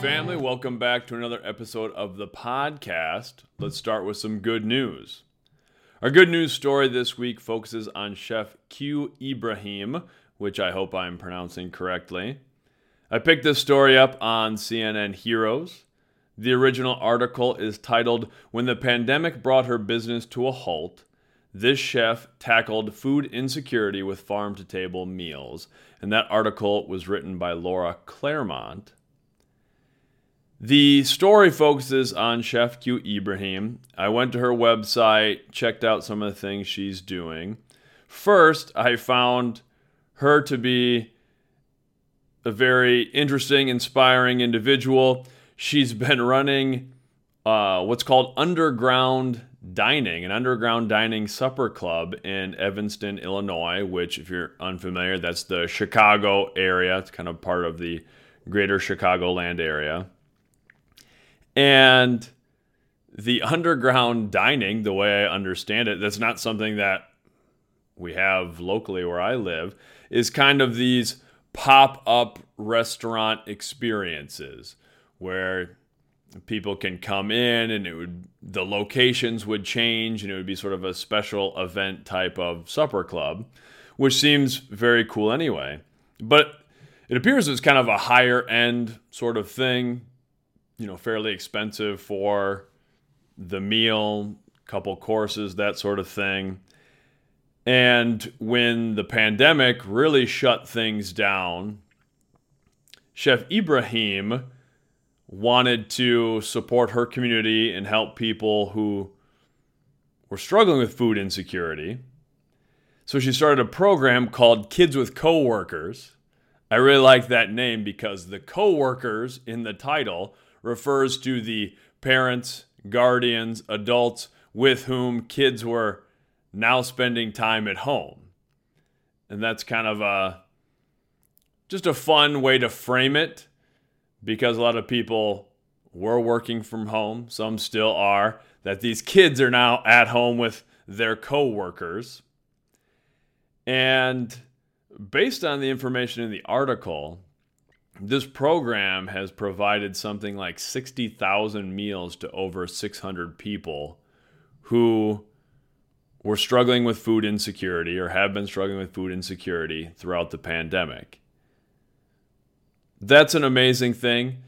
family. Welcome back to another episode of the podcast. Let's start with some good news. Our good news story this week focuses on Chef Q Ibraheem, which I hope I'm pronouncing correctly. I picked this story up on CNN Heroes. The original article is titled When the Pandemic Brought Her Business to a Halt. This chef tackled food insecurity with farm to table meals. And that article was written by Laura Klairmont. The story focuses on Chef Q Ibraheem. I went to her website, checked out some of the things she's doing. First, I found her to be a very interesting, inspiring individual. She's been running uh, what's called underground dining, an underground dining supper club in Evanston, Illinois, which, if you're unfamiliar, that's the Chicago area. It's kind of part of the greater Chicagoland area. And the underground dining, the way I understand it, that's not something that we have locally where I live, is kind of these pop up restaurant experiences where people can come in and it would the locations would change and it would be sort of a special event type of supper club which seems very cool anyway. But it appears it's kind of a higher end sort of thing you know, fairly expensive for the meal, couple courses, that sort of thing. And when the pandemic really shut things down, Chef Ibraheem wanted to support her community and help people who were struggling with food insecurity. So she started a program called Kids with Coworkers. I really like that name because the coworkers in the title refers to the parents, guardians, adults with whom kids were now spending time at home. And that's kind of a just a fun way to frame it because a lot of people were working from home, some still are, that these kids are now at home with their coworkers. And based on the information in the article, this program has provided something like 60,000 meals to over 600 people who were struggling with food insecurity or have been struggling with food insecurity throughout the pandemic. That's an amazing thing.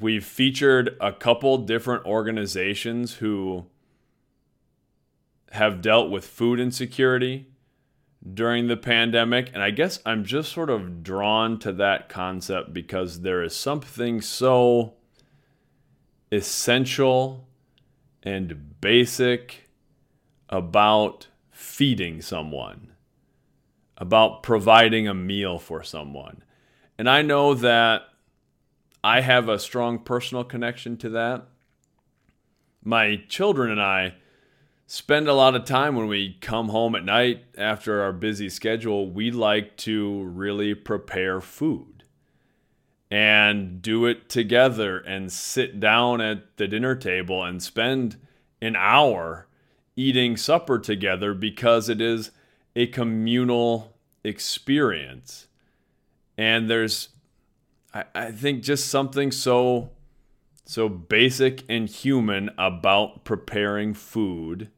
We've featured a couple different organizations who have dealt with food insecurity during the pandemic. And I guess I'm just sort of drawn to that concept because there is something so essential and basic about feeding someone, about providing a meal for someone. And I know that I have a strong personal connection to that. My children and I spend a lot of time when we come home at night after our busy schedule. We like to really prepare food and do it together and sit down at the dinner table and spend an hour eating supper together because it is a communal experience. And there's, I, I think, just something so so basic and human about preparing food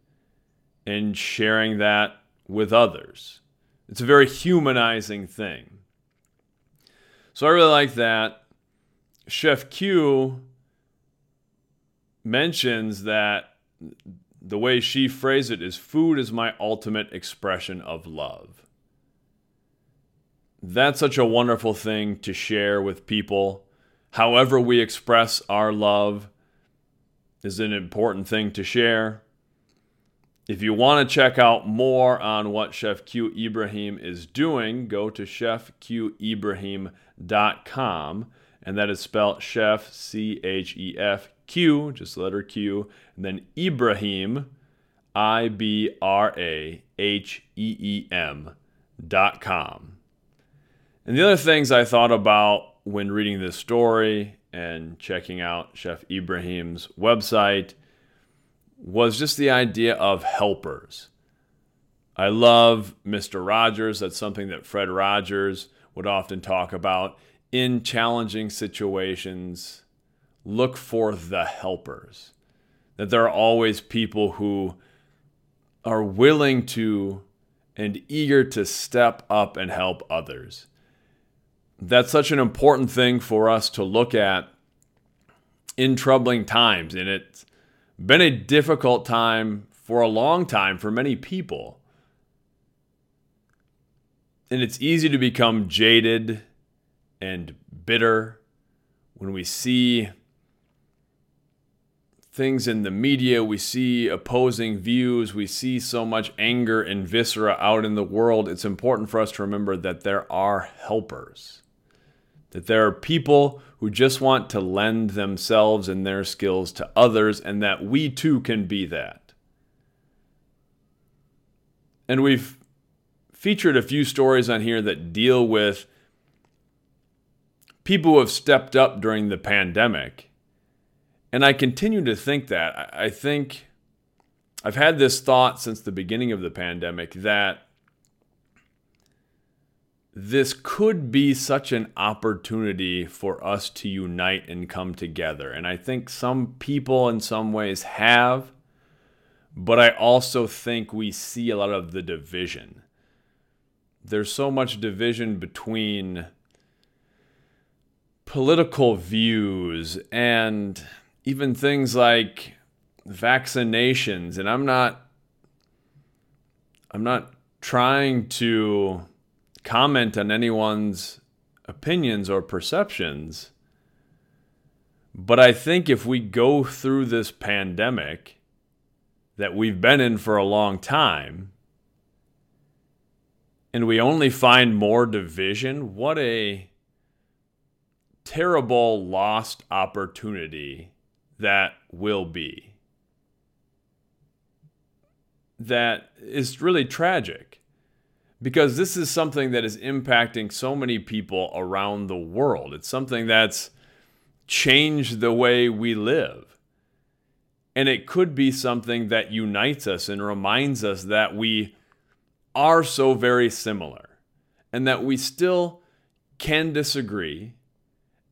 and sharing that with others. It's a very humanizing thing. So I really like that. Chef Q mentions that the way she phrased it is food is my ultimate expression of love. That's such a wonderful thing to share with people. However, we express our love is an important thing to share. If you want to check out more on what Chef Q Ibraheem is doing, go to chefqibraheem.com. And that is spelled Chef, C H E F Q, just letter Q, and then Ibraheem, I B R A H E E M dot com. And the other things I thought about when reading this story and checking out Chef Ibraheem's website was just the idea of helpers. I love Mr. Rogers. That's something that Fred Rogers would often talk about in challenging situations, look for the helpers. That there are always people who are willing to and eager to step up and help others. That's such an important thing for us to look at in troubling times. And it's been a difficult time for a long time for many people. And it's easy to become jaded and bitter when we see things in the media, we see opposing views, we see so much anger and viscera out in the world. It's important for us to remember that there are helpers, that there are people who just want to lend themselves and their skills to others, and that we too can be that. And we've featured a few stories on here that deal with people who have stepped up during the pandemic. And I continue to think that. I think I've had this thought since the beginning of the pandemic that this could be such an opportunity for us to unite and come together. And I think some people, in some ways, have, but I also think we see a lot of the division. There's so much division between political views and even things like vaccinations and I'm not I'm not trying to comment on anyone's opinions or perceptions but I think if we go through this pandemic that we've been in for a long time and we only find more division, what a terrible lost opportunity that will be. That is really tragic because this is something that is impacting so many people around the world. It's something that's changed the way we live. And it could be something that unites us and reminds us that we are so very similar and that we still can disagree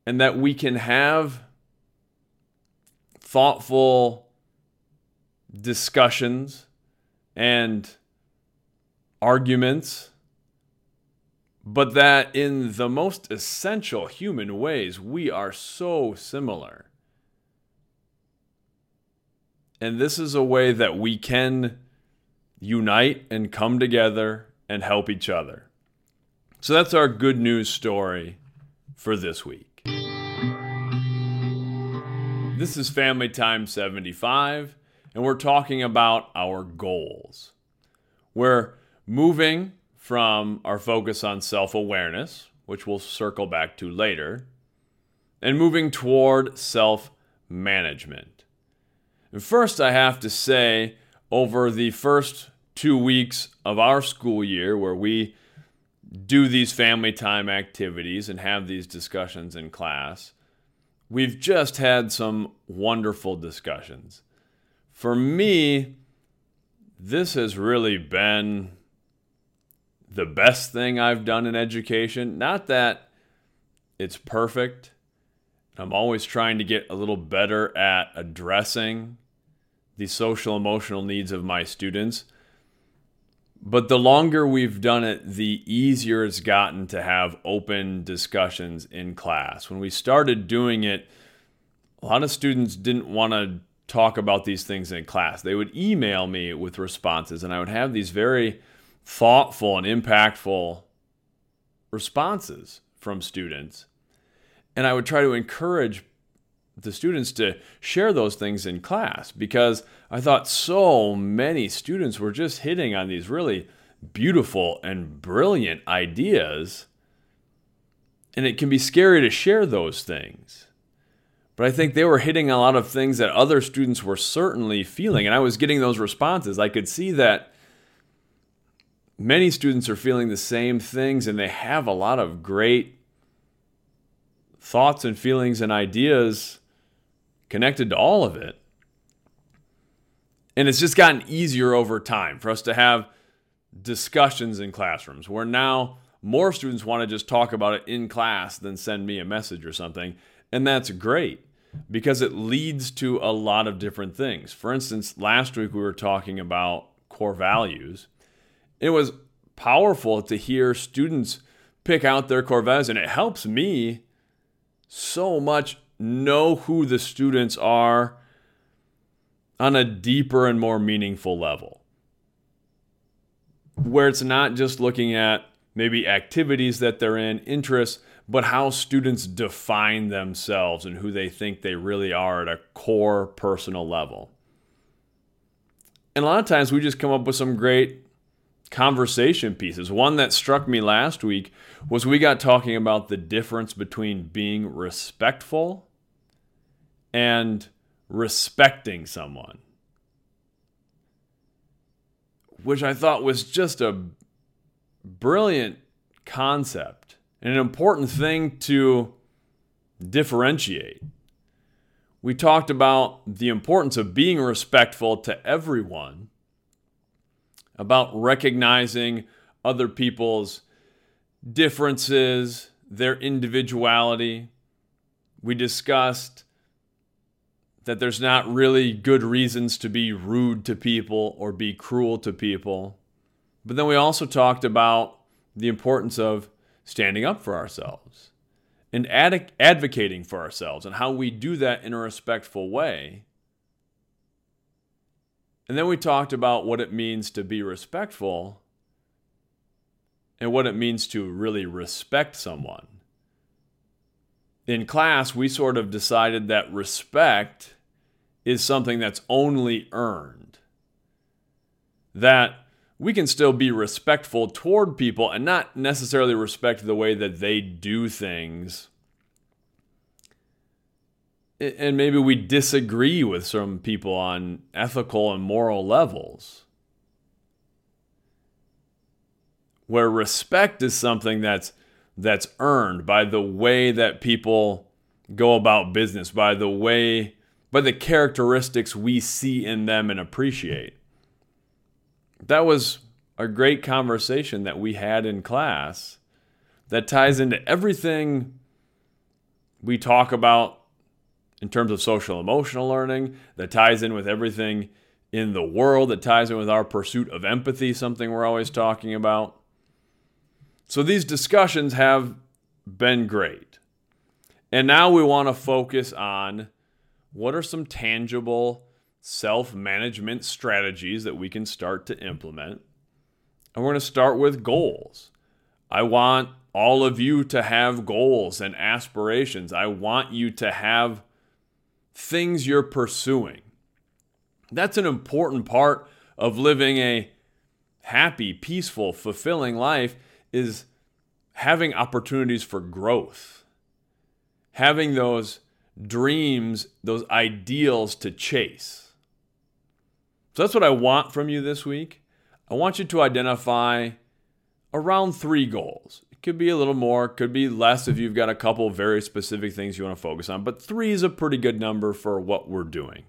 and that we can have thoughtful discussions and arguments, but that in the most essential human ways, we are so similar. And this is a way that we can unite and come together and help each other. So that's our good news story for this week. This is Family Time 75, and we're talking about our goals. We're moving from our focus on self awareness, which we'll circle back to later, and moving toward self management. First, I have to say, over the first two weeks of our school year, where we do these family time activities and have these discussions in class, we've just had some wonderful discussions. For me, this has really been the best thing I've done in education. Not that it's perfect. I'm always trying to get a little better at addressing the social emotional needs of my students. But the longer we've done it, the easier it's gotten to have open discussions in class. When we started doing it, a lot of students didn't want to talk about these things in class. They would email me with responses, and I would have these very thoughtful and impactful responses from students. And I would try to encourage the students to share those things in class because I thought so many students were just hitting on these really beautiful and brilliant ideas. And it can be scary to share those things. But I think they were hitting a lot of things that other students were certainly feeling. And I was getting those responses. I could see that many students are feeling the same things and they have a lot of great thoughts and feelings and ideas connected to all of it. And it's just gotten easier over time for us to have discussions in classrooms where now more students want to just talk about it in class than send me a message or something. And that's great because it leads to a lot of different things. For instance, last week we were talking about core values. It was powerful to hear students pick out their core values, and it helps me so much know who the students are on a deeper and more meaningful level. Where it's not just looking at maybe activities that they're in, interests, but how students define themselves and who they think they really are at a core personal level. And a lot of times we just come up with some great conversation pieces. One that struck me last week was we got talking about the difference between being respectful and respecting someone, which I thought was just a brilliant concept and an important thing to differentiate. We talked about the importance of being respectful to everyone, about recognizing other people's differences, their individuality. We discussed that there's not really good reasons to be rude to people or be cruel to people. But then we also talked about the importance of standing up for ourselves and ad- advocating for ourselves and how we do that in a respectful way. And then we talked about what it means to be respectful and what it means to really respect someone. In class, we sort of decided that respect is something that's only earned. That we can still be respectful toward people and not necessarily respect the way that they do things. And maybe we disagree with some people on ethical and moral levels. where respect is something that's that's earned by the way that people go about business, by the way by the characteristics we see in them and appreciate. That was a great conversation that we had in class that ties into everything we talk about in terms of social emotional learning, that ties in with everything in the world, that ties in with our pursuit of empathy, something we're always talking about. So these discussions have been great. And now we want to focus on what are some tangible self management strategies that we can start to implement. And we're going to start with goals. I want all of you to have goals and aspirations. I want you to have things you're pursuing. That's an important part of living a happy, peaceful, fulfilling life is having opportunities for growth, having those dreams, those ideals to chase. So that's what I want from you this week. I want you to identify around three goals. Could be a little more, could be less if you've got a couple very specific things you want to focus on, but three is a pretty good number for what we're doing.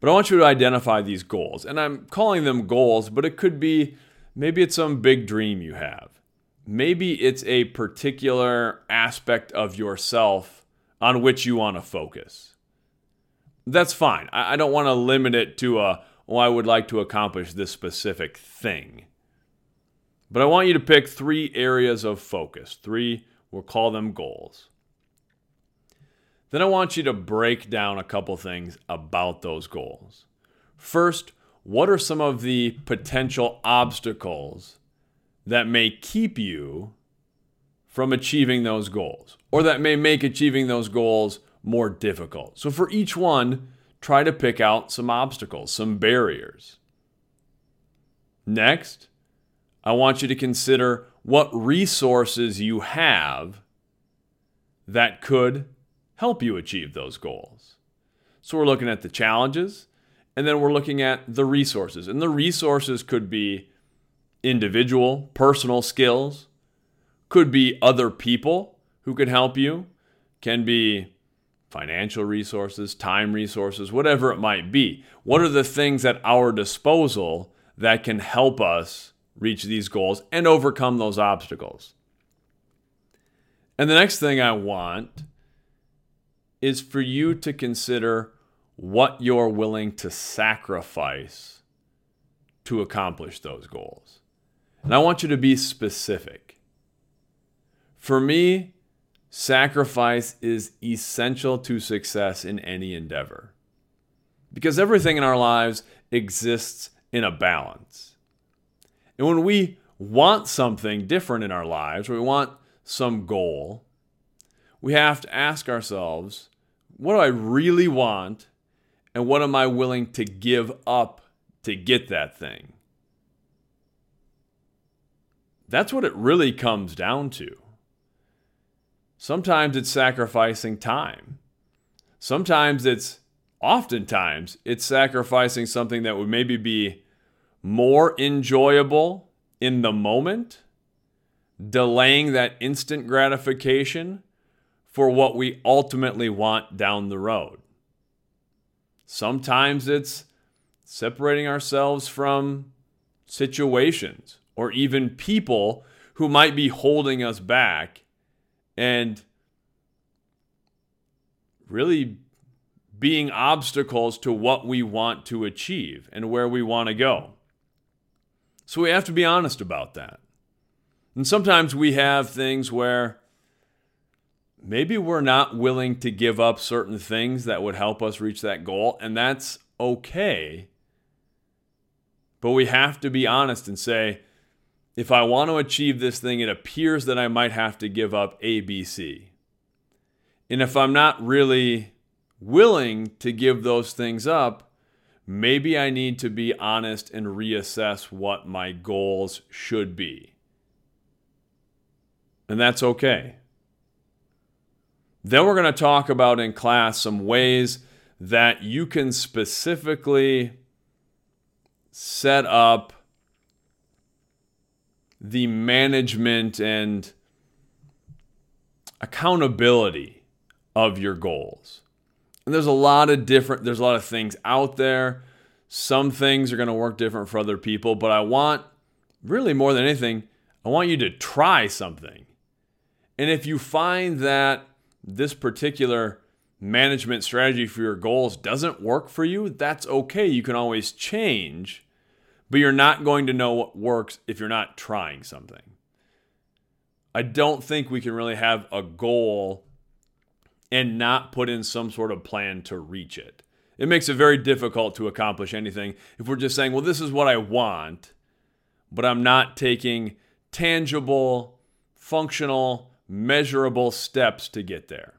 But I want you to identify these goals. And I'm calling them goals, but it could be Maybe it's some big dream you have. Maybe it's a particular aspect of yourself on which you want to focus. That's fine. I don't want to limit it to a, oh, I would like to accomplish this specific thing. But I want you to pick three areas of focus. Three, we'll call them goals. Then I want you to break down a couple things about those goals. First, what are some of the potential obstacles that may keep you from achieving those goals or that may make achieving those goals more difficult? So, for each one, try to pick out some obstacles, some barriers. Next, I want you to consider what resources you have that could help you achieve those goals. So, we're looking at the challenges and then we're looking at the resources. And the resources could be individual, personal skills, could be other people who could help you, can be financial resources, time resources, whatever it might be. What are the things at our disposal that can help us reach these goals and overcome those obstacles. And the next thing I want is for you to consider what you're willing to sacrifice to accomplish those goals. And I want you to be specific. For me, sacrifice is essential to success in any endeavor because everything in our lives exists in a balance. And when we want something different in our lives, or we want some goal, we have to ask ourselves, what do I really want? And what am I willing to give up to get that thing? That's what it really comes down to. Sometimes it's sacrificing time. Sometimes it's, oftentimes, it's sacrificing something that would maybe be more enjoyable in the moment, delaying that instant gratification for what we ultimately want down the road. Sometimes it's separating ourselves from situations or even people who might be holding us back and really being obstacles to what we want to achieve and where we want to go. So we have to be honest about that. And sometimes we have things where maybe we're not willing to give up certain things that would help us reach that goal, and that's okay. But we have to be honest and say, if I want to achieve this thing, it appears that I might have to give up A, B, C. And if I'm not really willing to give those things up, maybe I need to be honest and reassess what my goals should be. And that's okay. Then we're going to talk about in class some ways that you can specifically set up the management and accountability of your goals. And there's a lot of different there's a lot of things out there. Some things are going to work different for other people, but I want really more than anything, I want you to try something. And if you find that this particular management strategy for your goals doesn't work for you, that's okay. You can always change but you're not going to know what works if you're not trying something. I don't think we can really have a goal and not put in some sort of plan to reach it. It makes it very difficult to accomplish anything if we're just saying, well, this is what I want, but I'm not taking tangible, functional, measurable steps to get there.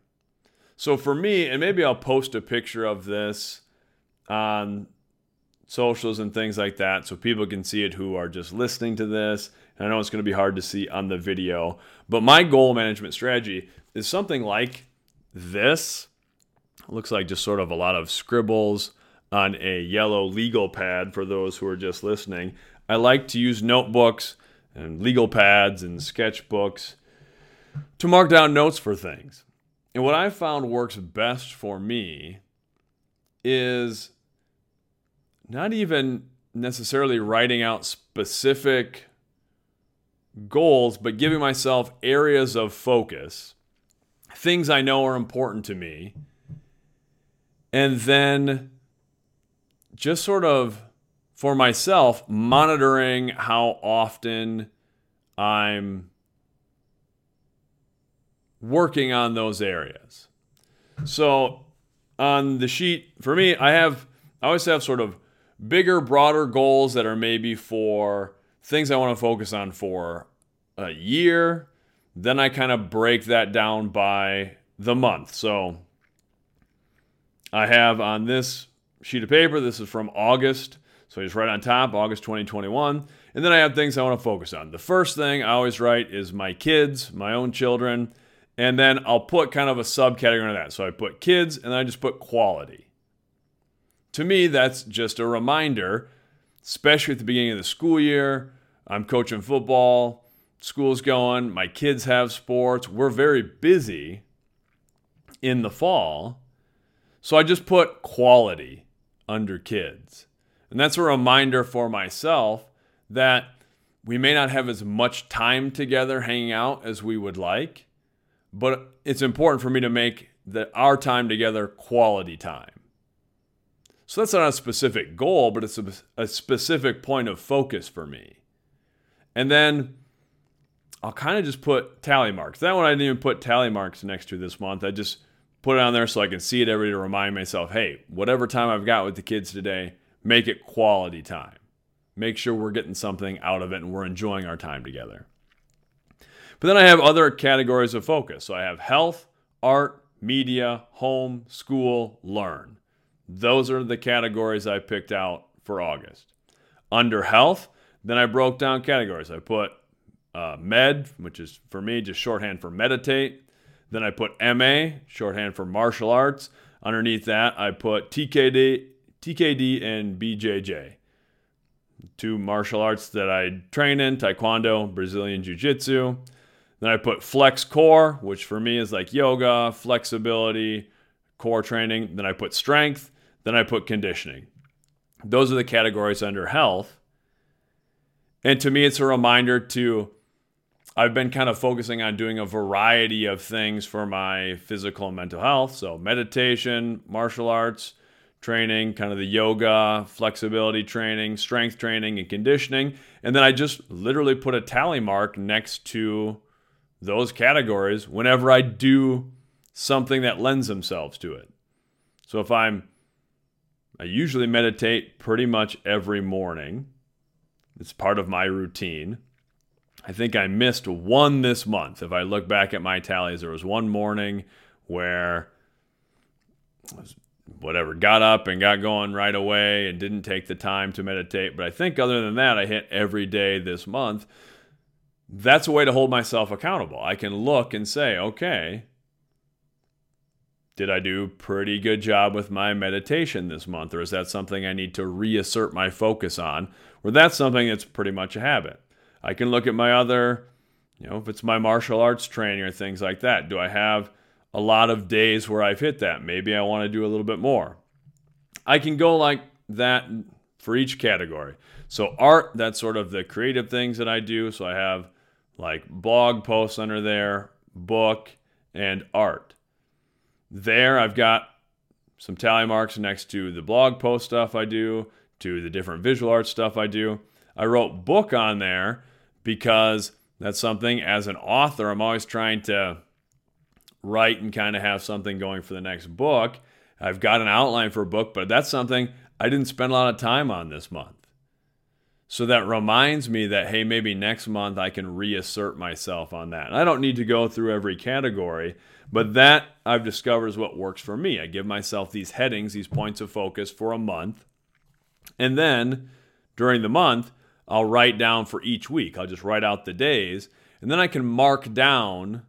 So for me, and maybe I'll post a picture of this on socials and things like that so people can see it who are just listening to this. And I know it's going to be hard to see on the video, but my goal management strategy is something like this. Looks like just sort of a lot of scribbles on a yellow legal pad for those who are just listening. I like to use notebooks and legal pads and sketchbooks to mark down notes for things. And what I found works best for me is not even necessarily writing out specific goals, but giving myself areas of focus, things I know are important to me, and then just sort of for myself monitoring how often I'm working on those areas. So on the sheet for me, I have I always have sort of bigger, broader goals that are maybe for things I want to focus on for a year. Then I kind of break that down by the month. So I have on this sheet of paper, this is from August. So I just write on top, August 2021. And then I have things I want to focus on. The first thing I always write is my kids, my own children. And then I'll put kind of a subcategory under that. So I put kids and then I just put quality to me, that's just a reminder, especially at the beginning of the school year. I'm coaching football, school's going, my kids have sports. We're very busy in the fall. So I just put quality under kids. And that's a reminder for myself that we may not have as much time together hanging out as we would like, but it's important for me to make the, our time together quality time. So that's not a specific goal, but it's a, a specific point of focus for me. And then I'll kind of just put tally marks. That one I didn't even put tally marks next to this month. I just put it on there so I can see it every day to remind myself, hey, whatever time I've got with the kids today, make it quality time. Make sure we're getting something out of it and we're enjoying our time together. But then I have other categories of focus. So I have health, art, media, home, school, learn. Those are the categories I picked out for August. Under health, then I broke down categories. I put uh, med, which is for me just shorthand for meditate. Then I put MA, shorthand for martial arts. Underneath that, I put TKD, TKD and BJJ. Two martial arts that I train in Taekwondo, Brazilian Jiu Jitsu. Then I put flex core, which for me is like yoga, flexibility, core training. Then I put strength. Then I put conditioning. Those are the categories under health. And to me, it's a reminder to, I've been kind of focusing on doing a variety of things for my physical and mental health. So, meditation, martial arts training, kind of the yoga, flexibility training, strength training, and conditioning. And then I just literally put a tally mark next to those categories whenever I do something that lends themselves to it. So if I'm I usually meditate pretty much every morning. It's part of my routine. I think I missed one this month. If I look back at my tallies, there was one morning where whatever, got up and got going right away and didn't take the time to meditate. But I think other than that, I hit every day this month that's a way to hold myself accountable. I can look and say, okay, did I do pretty good job with my meditation this month? Or is that something I need to reassert my focus on? Or that's something that's pretty much a habit. I can look at my other, you know, if it's my martial arts training or things like that. Do I have a lot of days where I've hit that? Maybe I want to do a little bit more. I can go like that for each category. So, art, that's sort of the creative things that I do. So, I have like blog posts under there, book, and art. There, I've got some tally marks next to the blog post stuff I do, to the different visual art stuff I do. I wrote book on there because that's something as an author, I'm always trying to write and kind of have something going for the next book. I've got an outline for a book, but that's something I didn't spend a lot of time on this month. So that reminds me that, hey, maybe next month I can reassert myself on that. And I don't need to go through every category, but that I've discovered is what works for me. I give myself these headings, these points of focus for a month. And then during the month, I'll write down for each week. I'll just write out the days. And then I can mark down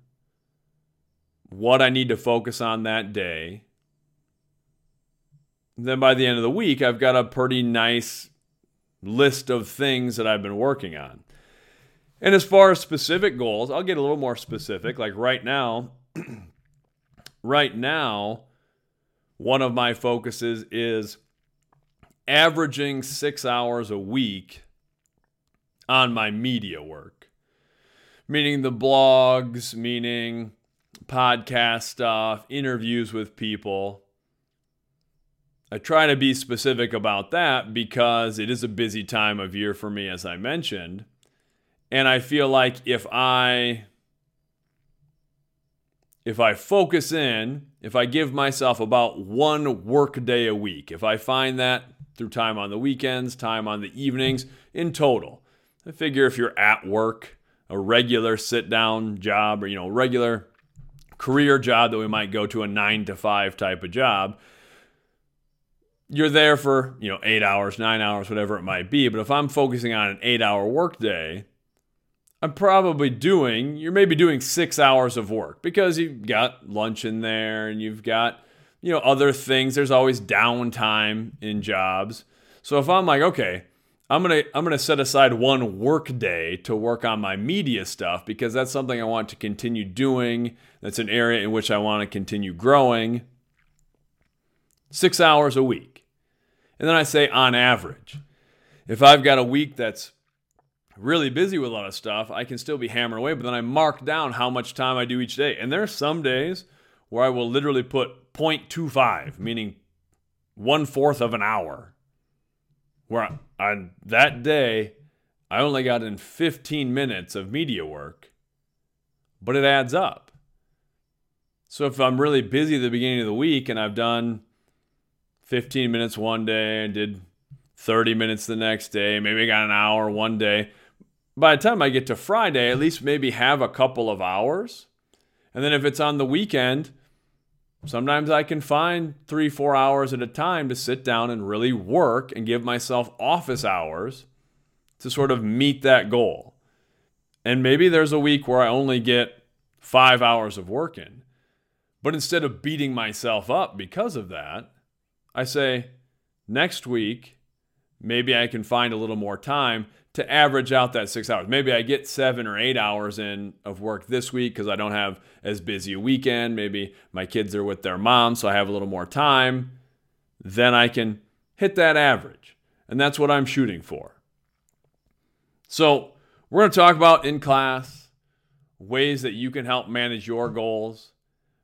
what I need to focus on that day. then by the end of the week, I've got a pretty nice list of things that I've been working on. And as far as specific goals, I'll get a little more specific. Like right now, right now, one of my focuses is averaging six hours a week on my media work, meaning the blogs, meaning podcast stuff, interviews with people. I try to be specific about that because it is a busy time of year for me, as I mentioned. And I feel like if I if I focus in, if I give myself about one work day a week, if I find that through time on the weekends, time on the evenings, in total, I figure if you're at work, a regular sit down job or, you know, regular career job that we might go to a nine to five type of job, you're there for, you know, eight hours, nine hours, whatever it might be. But if I'm focusing on an eight hour workday, I'm probably doing, you're maybe doing six hours of work because you've got lunch in there and you've got, you know, other things. There's always downtime in jobs. So if I'm like, okay, I'm gonna I'm gonna set aside one work day to work on my media stuff because that's something I want to continue doing. That's an area in which I want to continue growing. Six hours a week. And then I say on average. If I've got a week that's really busy with a lot of stuff, I can still be hammering away, but then I mark down how much time I do each day. And there are some days where I will literally put 0.25, meaning one fourth of an hour, where on that day, I only got in 15 minutes of media work, but it adds up. So if I'm really busy at the beginning of the week and I've done 15 minutes one day and did 30 minutes the next day, maybe I got an hour one day, by the time I get to Friday, at least maybe have a couple of hours. And then if it's on the weekend, sometimes I can find three, four hours at a time to sit down and really work and give myself office hours to sort of meet that goal. And maybe there's a week where I only get five hours of work in. But instead of beating myself up because of that, I say, next week, maybe I can find a little more time to average out that six hours. Maybe I get seven or eight hours in of work this week because I don't have as busy a weekend. Maybe my kids are with their mom, so I have a little more time. Then I can hit that average. And that's what I'm shooting for. So, we're going to talk about in class ways that you can help manage your goals,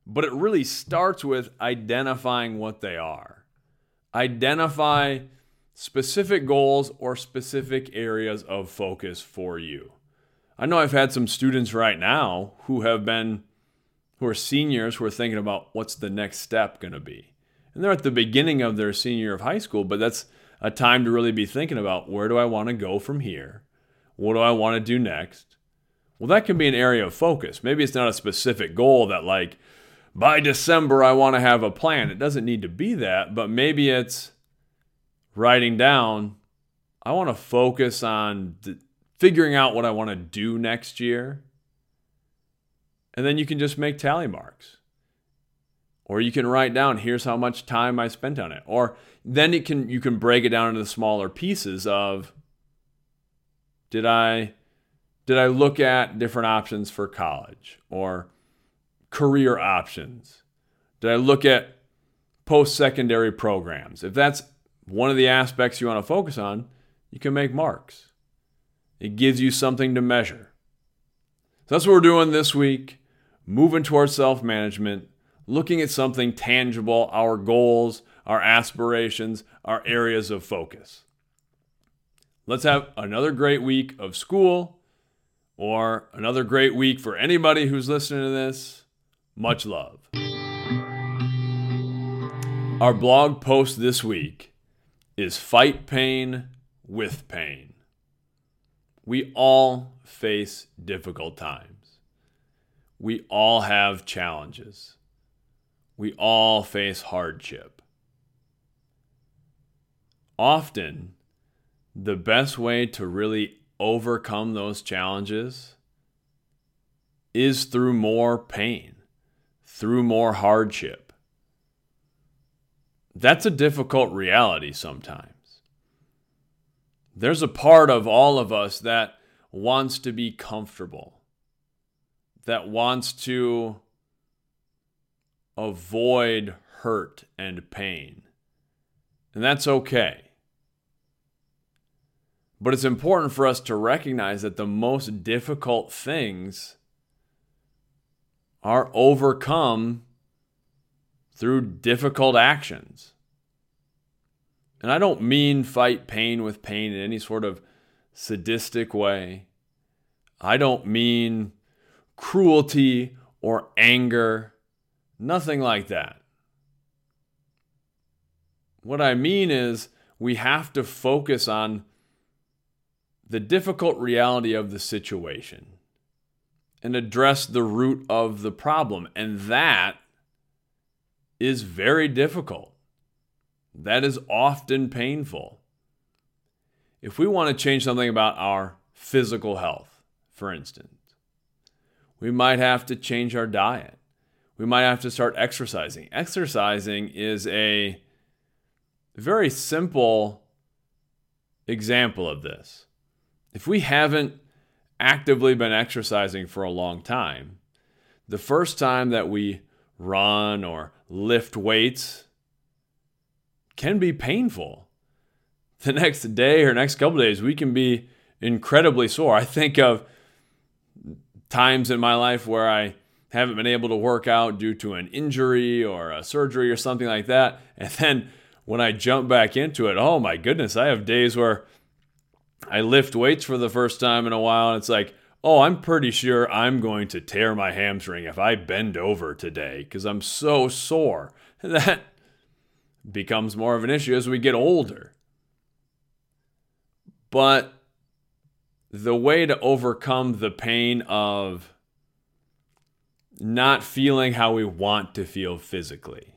but it really starts with identifying what they are. Identify specific goals or specific areas of focus for you. I know I've had some students right now who have been who are seniors who are thinking about what's the next step going to be. And they're at the beginning of their senior year of high school, but that's a time to really be thinking about where do I want to go from here? What do I want to do next? Well, that can be an area of focus. Maybe it's not a specific goal that like by December I want to have a plan. It doesn't need to be that, but maybe it's writing down, I want to focus on figuring out what I want to do next year. And then you can just make tally marks. Or you can write down, here's how much time I spent on it. Or then it can you can break it down into smaller pieces of did I did I look at different options for college or career options? Did I look at post-secondary programs? If that's one of the aspects you want to focus on, you can make marks. It gives you something to measure. So that's what we're doing this week, moving towards self management, looking at something tangible, our goals, our aspirations, our areas of focus. Let's have another great week of school or another great week for anybody who's listening to this. Much love. Our blog post this week is fight pain with pain. We all face difficult times. We all have challenges. We all face hardship. Often, the best way to really overcome those challenges is through more pain, through more hardship. That's a difficult reality sometimes. There's a part of all of us that wants to be comfortable, that wants to avoid hurt and pain. And that's okay. But it's important for us to recognize that the most difficult things are overcome through difficult actions. And I don't mean fight pain with pain in any sort of sadistic way. I don't mean cruelty or anger, nothing like that. What I mean is we have to focus on the difficult reality of the situation and address the root of the problem. And that is very difficult. That is often painful. If we want to change something about our physical health, for instance, we might have to change our diet. We might have to start exercising. Exercising is a very simple example of this. If we haven't actively been exercising for a long time, the first time that we run or lift weights can be painful. The next day or next couple days, we can be incredibly sore. I think of times in my life where I haven't been able to work out due to an injury or a surgery or something like that. And then when I jump back into it, oh my goodness, I have days where I lift weights for the first time in a while and it's like, oh, I'm pretty sure I'm going to tear my hamstring if I bend over today because I'm so sore. That becomes more of an issue as we get older. But the way to overcome the pain of not feeling how we want to feel physically.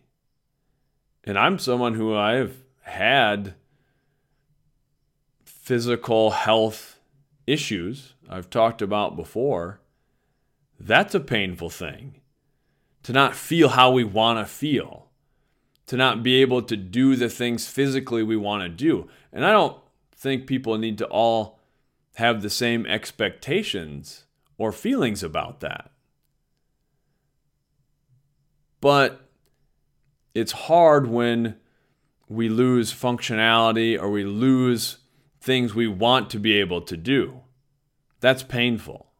And I'm someone who I've had physical health issues I've talked about before. That's a painful thing. To not feel how we want to feel, to not be able to do the things physically we want to do. And I don't think people need to all have the same expectations or feelings about that. But it's hard when we lose functionality or we lose things we want to be able to do. That's painful.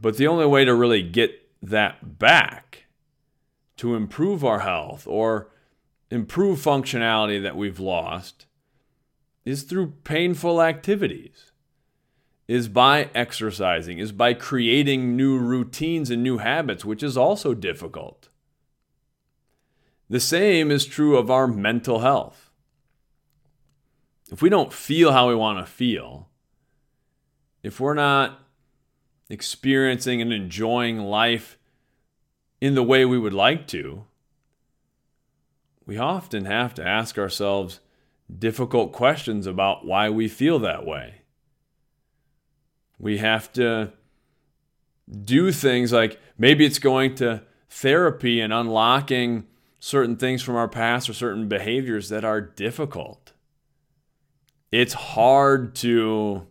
But the only way to really get that back to improve our health or improve functionality that we've lost is through painful activities, is by exercising, is by creating new routines and new habits, which is also difficult. The same is true of our mental health. If we don't feel how we want to feel, if we're not experiencing and enjoying life in the way we would like to, we often have to ask ourselves difficult questions about why we feel that way. We have to do things like maybe it's going to therapy and unlocking certain things from our past or certain behaviors that are difficult. It's hard to,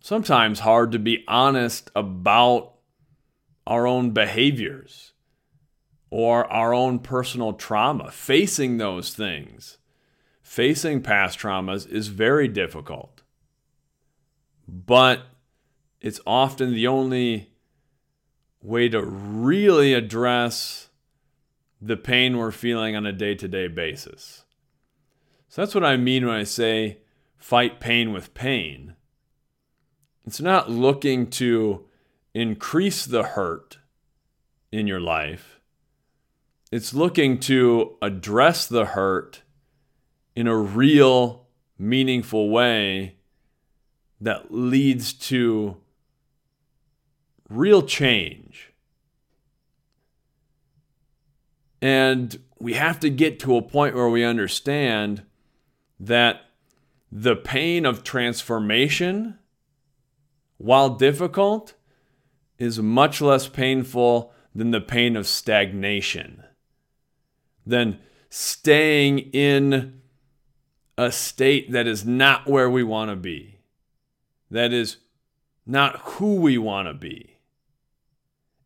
sometimes hard to be honest about our own behaviors or our own personal trauma, facing those things facing past traumas is very difficult. But it's often the only way to really address the pain we're feeling on a day to day basis. So that's what I mean when I say fight pain with pain. It's not looking to increase the hurt in your life, it's looking to address the hurt in a real, meaningful way that leads to real change. And we have to get to a point where we understand that the pain of transformation, while difficult, is much less painful than the pain of stagnation, than staying in a state that is not where we want to be, that is not who we want to be.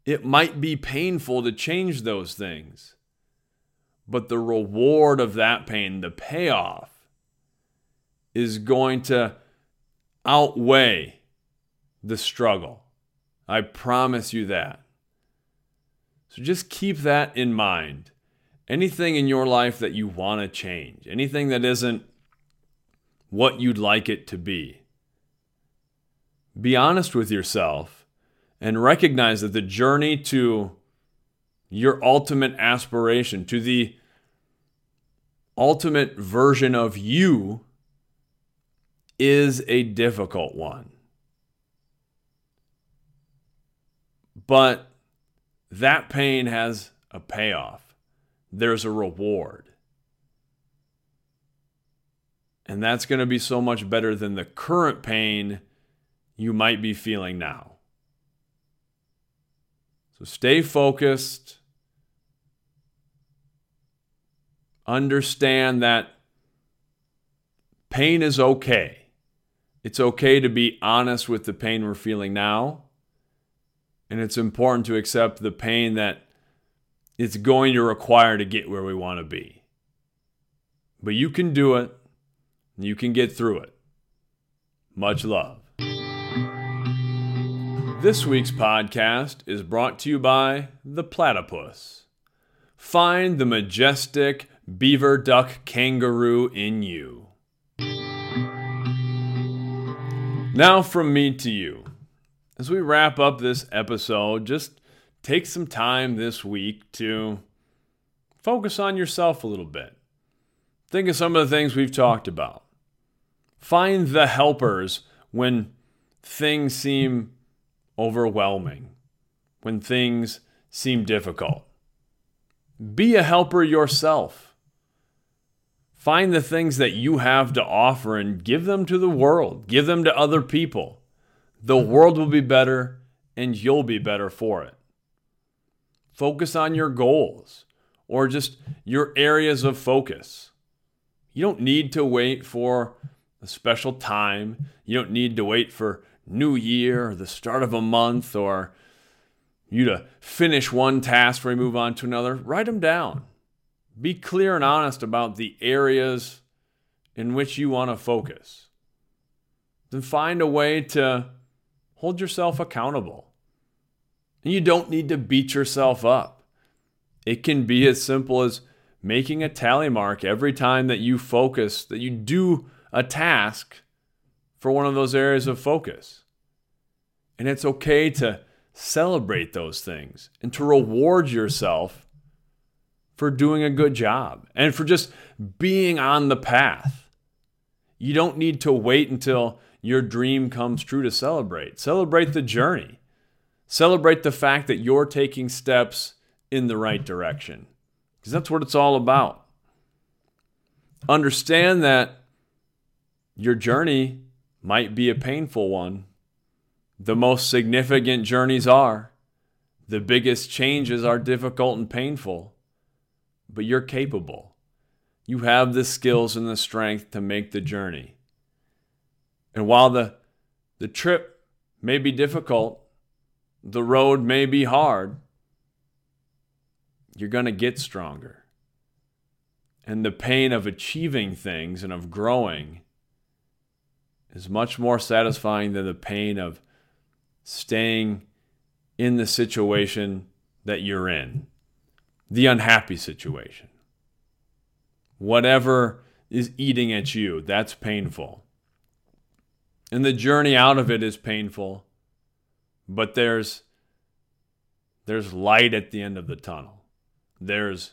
It might be painful to change those things, but the reward of that pain, the payoff, is going to outweigh the struggle. I promise you that. So just keep that in mind. Anything in your life that you want to change, anything that isn't what you'd like it to be. Be honest with yourself and recognize that the journey to your ultimate aspiration, to the ultimate version of you, is a difficult one. But that pain has a payoff, there's a reward. And that's going to be so much better than the current pain you might be feeling now. So stay focused. Understand that pain is okay. It's okay to be honest with the pain we're feeling now. And it's important to accept the pain that it's going to require to get where we want to be. But you can do it. You can get through it. Much love. This week's podcast is brought to you by The Platypus. Find the majestic beaver duck kangaroo in you. Now, from me to you. As we wrap up this episode, just take some time this week to focus on yourself a little bit. Think of some of the things we've talked about. Find the helpers when things seem overwhelming, when things seem difficult. Be a helper yourself. Find the things that you have to offer and give them to the world, give them to other people. The world will be better and you'll be better for it. Focus on your goals or just your areas of focus. You don't need to wait for a special time. You don't need to wait for New Year or the start of a month or you to finish one task before you move on to another. Write them down. Be clear and honest about the areas in which you want to focus. Then find a way to hold yourself accountable. And you don't need to beat yourself up. It can be as simple as making a tally mark every time that you focus, that you do a task for one of those areas of focus. And it's okay to celebrate those things and to reward yourself for doing a good job and for just being on the path. You don't need to wait until your dream comes true to celebrate. Celebrate the journey. Celebrate the fact that you're taking steps in the right direction because that's what it's all about. Understand that your journey might be a painful one. The most significant journeys are. The biggest changes are difficult and painful. But you're capable. You have the skills and the strength to make the journey. And while the, the trip may be difficult, the road may be hard, you're going to get stronger. And the pain of achieving things and of growing is much more satisfying than the pain of staying in the situation that you're in, the unhappy situation. Whatever is eating at you, that's painful. And the journey out of it is painful, but there's there's light at the end of the tunnel. There's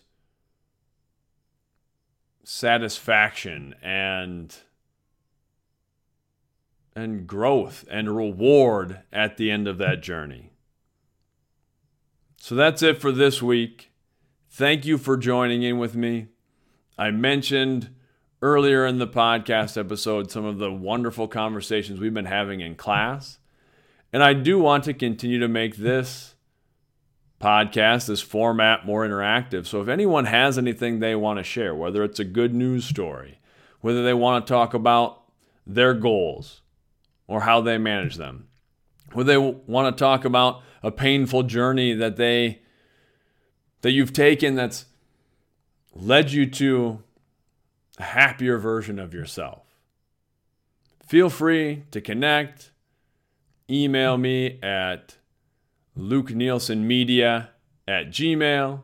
satisfaction and and growth and reward at the end of that journey. So that's it for this week. Thank you for joining in with me. I mentioned earlier in the podcast episode some of the wonderful conversations we've been having in class. And I do want to continue to make this podcast, this format, more interactive. So if anyone has anything they want to share, whether it's a good news story, whether they want to talk about their goals, or how they manage them. Whether they want to talk about a painful journey that they that you've taken that's led you to a happier version of yourself. Feel free to connect. Email me at Luke Nielsen Media at Gmail.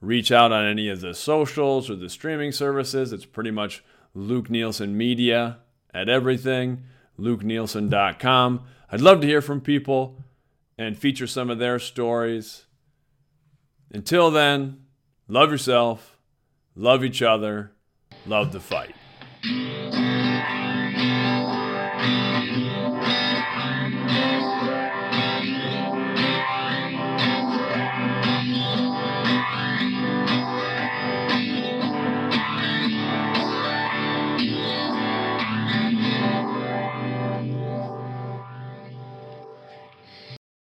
Reach out on any of the socials or the streaming services. It's pretty much Luke Nielsen Media at everything lukenielsen.com. I'd love to hear from people and feature some of their stories. Until then, love yourself, love each other, love the fight.